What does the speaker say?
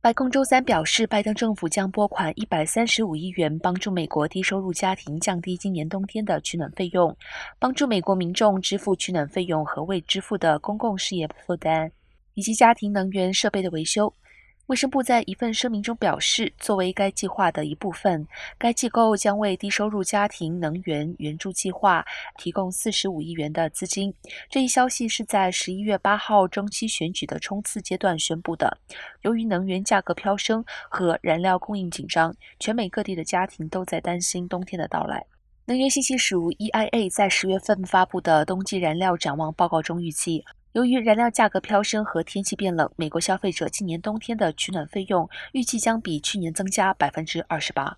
白宫周三表示，拜登政府将拨款一百三十五亿元，帮助美国低收入家庭降低今年冬天的取暖费用，帮助美国民众支付取暖费用和未支付的公共事业负担，以及家庭能源设备的维修。卫生部在一份声明中表示，作为该计划的一部分，该机构将为低收入家庭能源援助计划提供四十五亿元的资金。这一消息是在十一月八号中期选举的冲刺阶段宣布的。由于能源价格飙升和燃料供应紧张，全美各地的家庭都在担心冬天的到来。能源信息署 （EIA） 在十月份发布的冬季燃料展望报告中预计。由于燃料价格飙升和天气变冷，美国消费者今年冬天的取暖费用预计将比去年增加百分之二十八。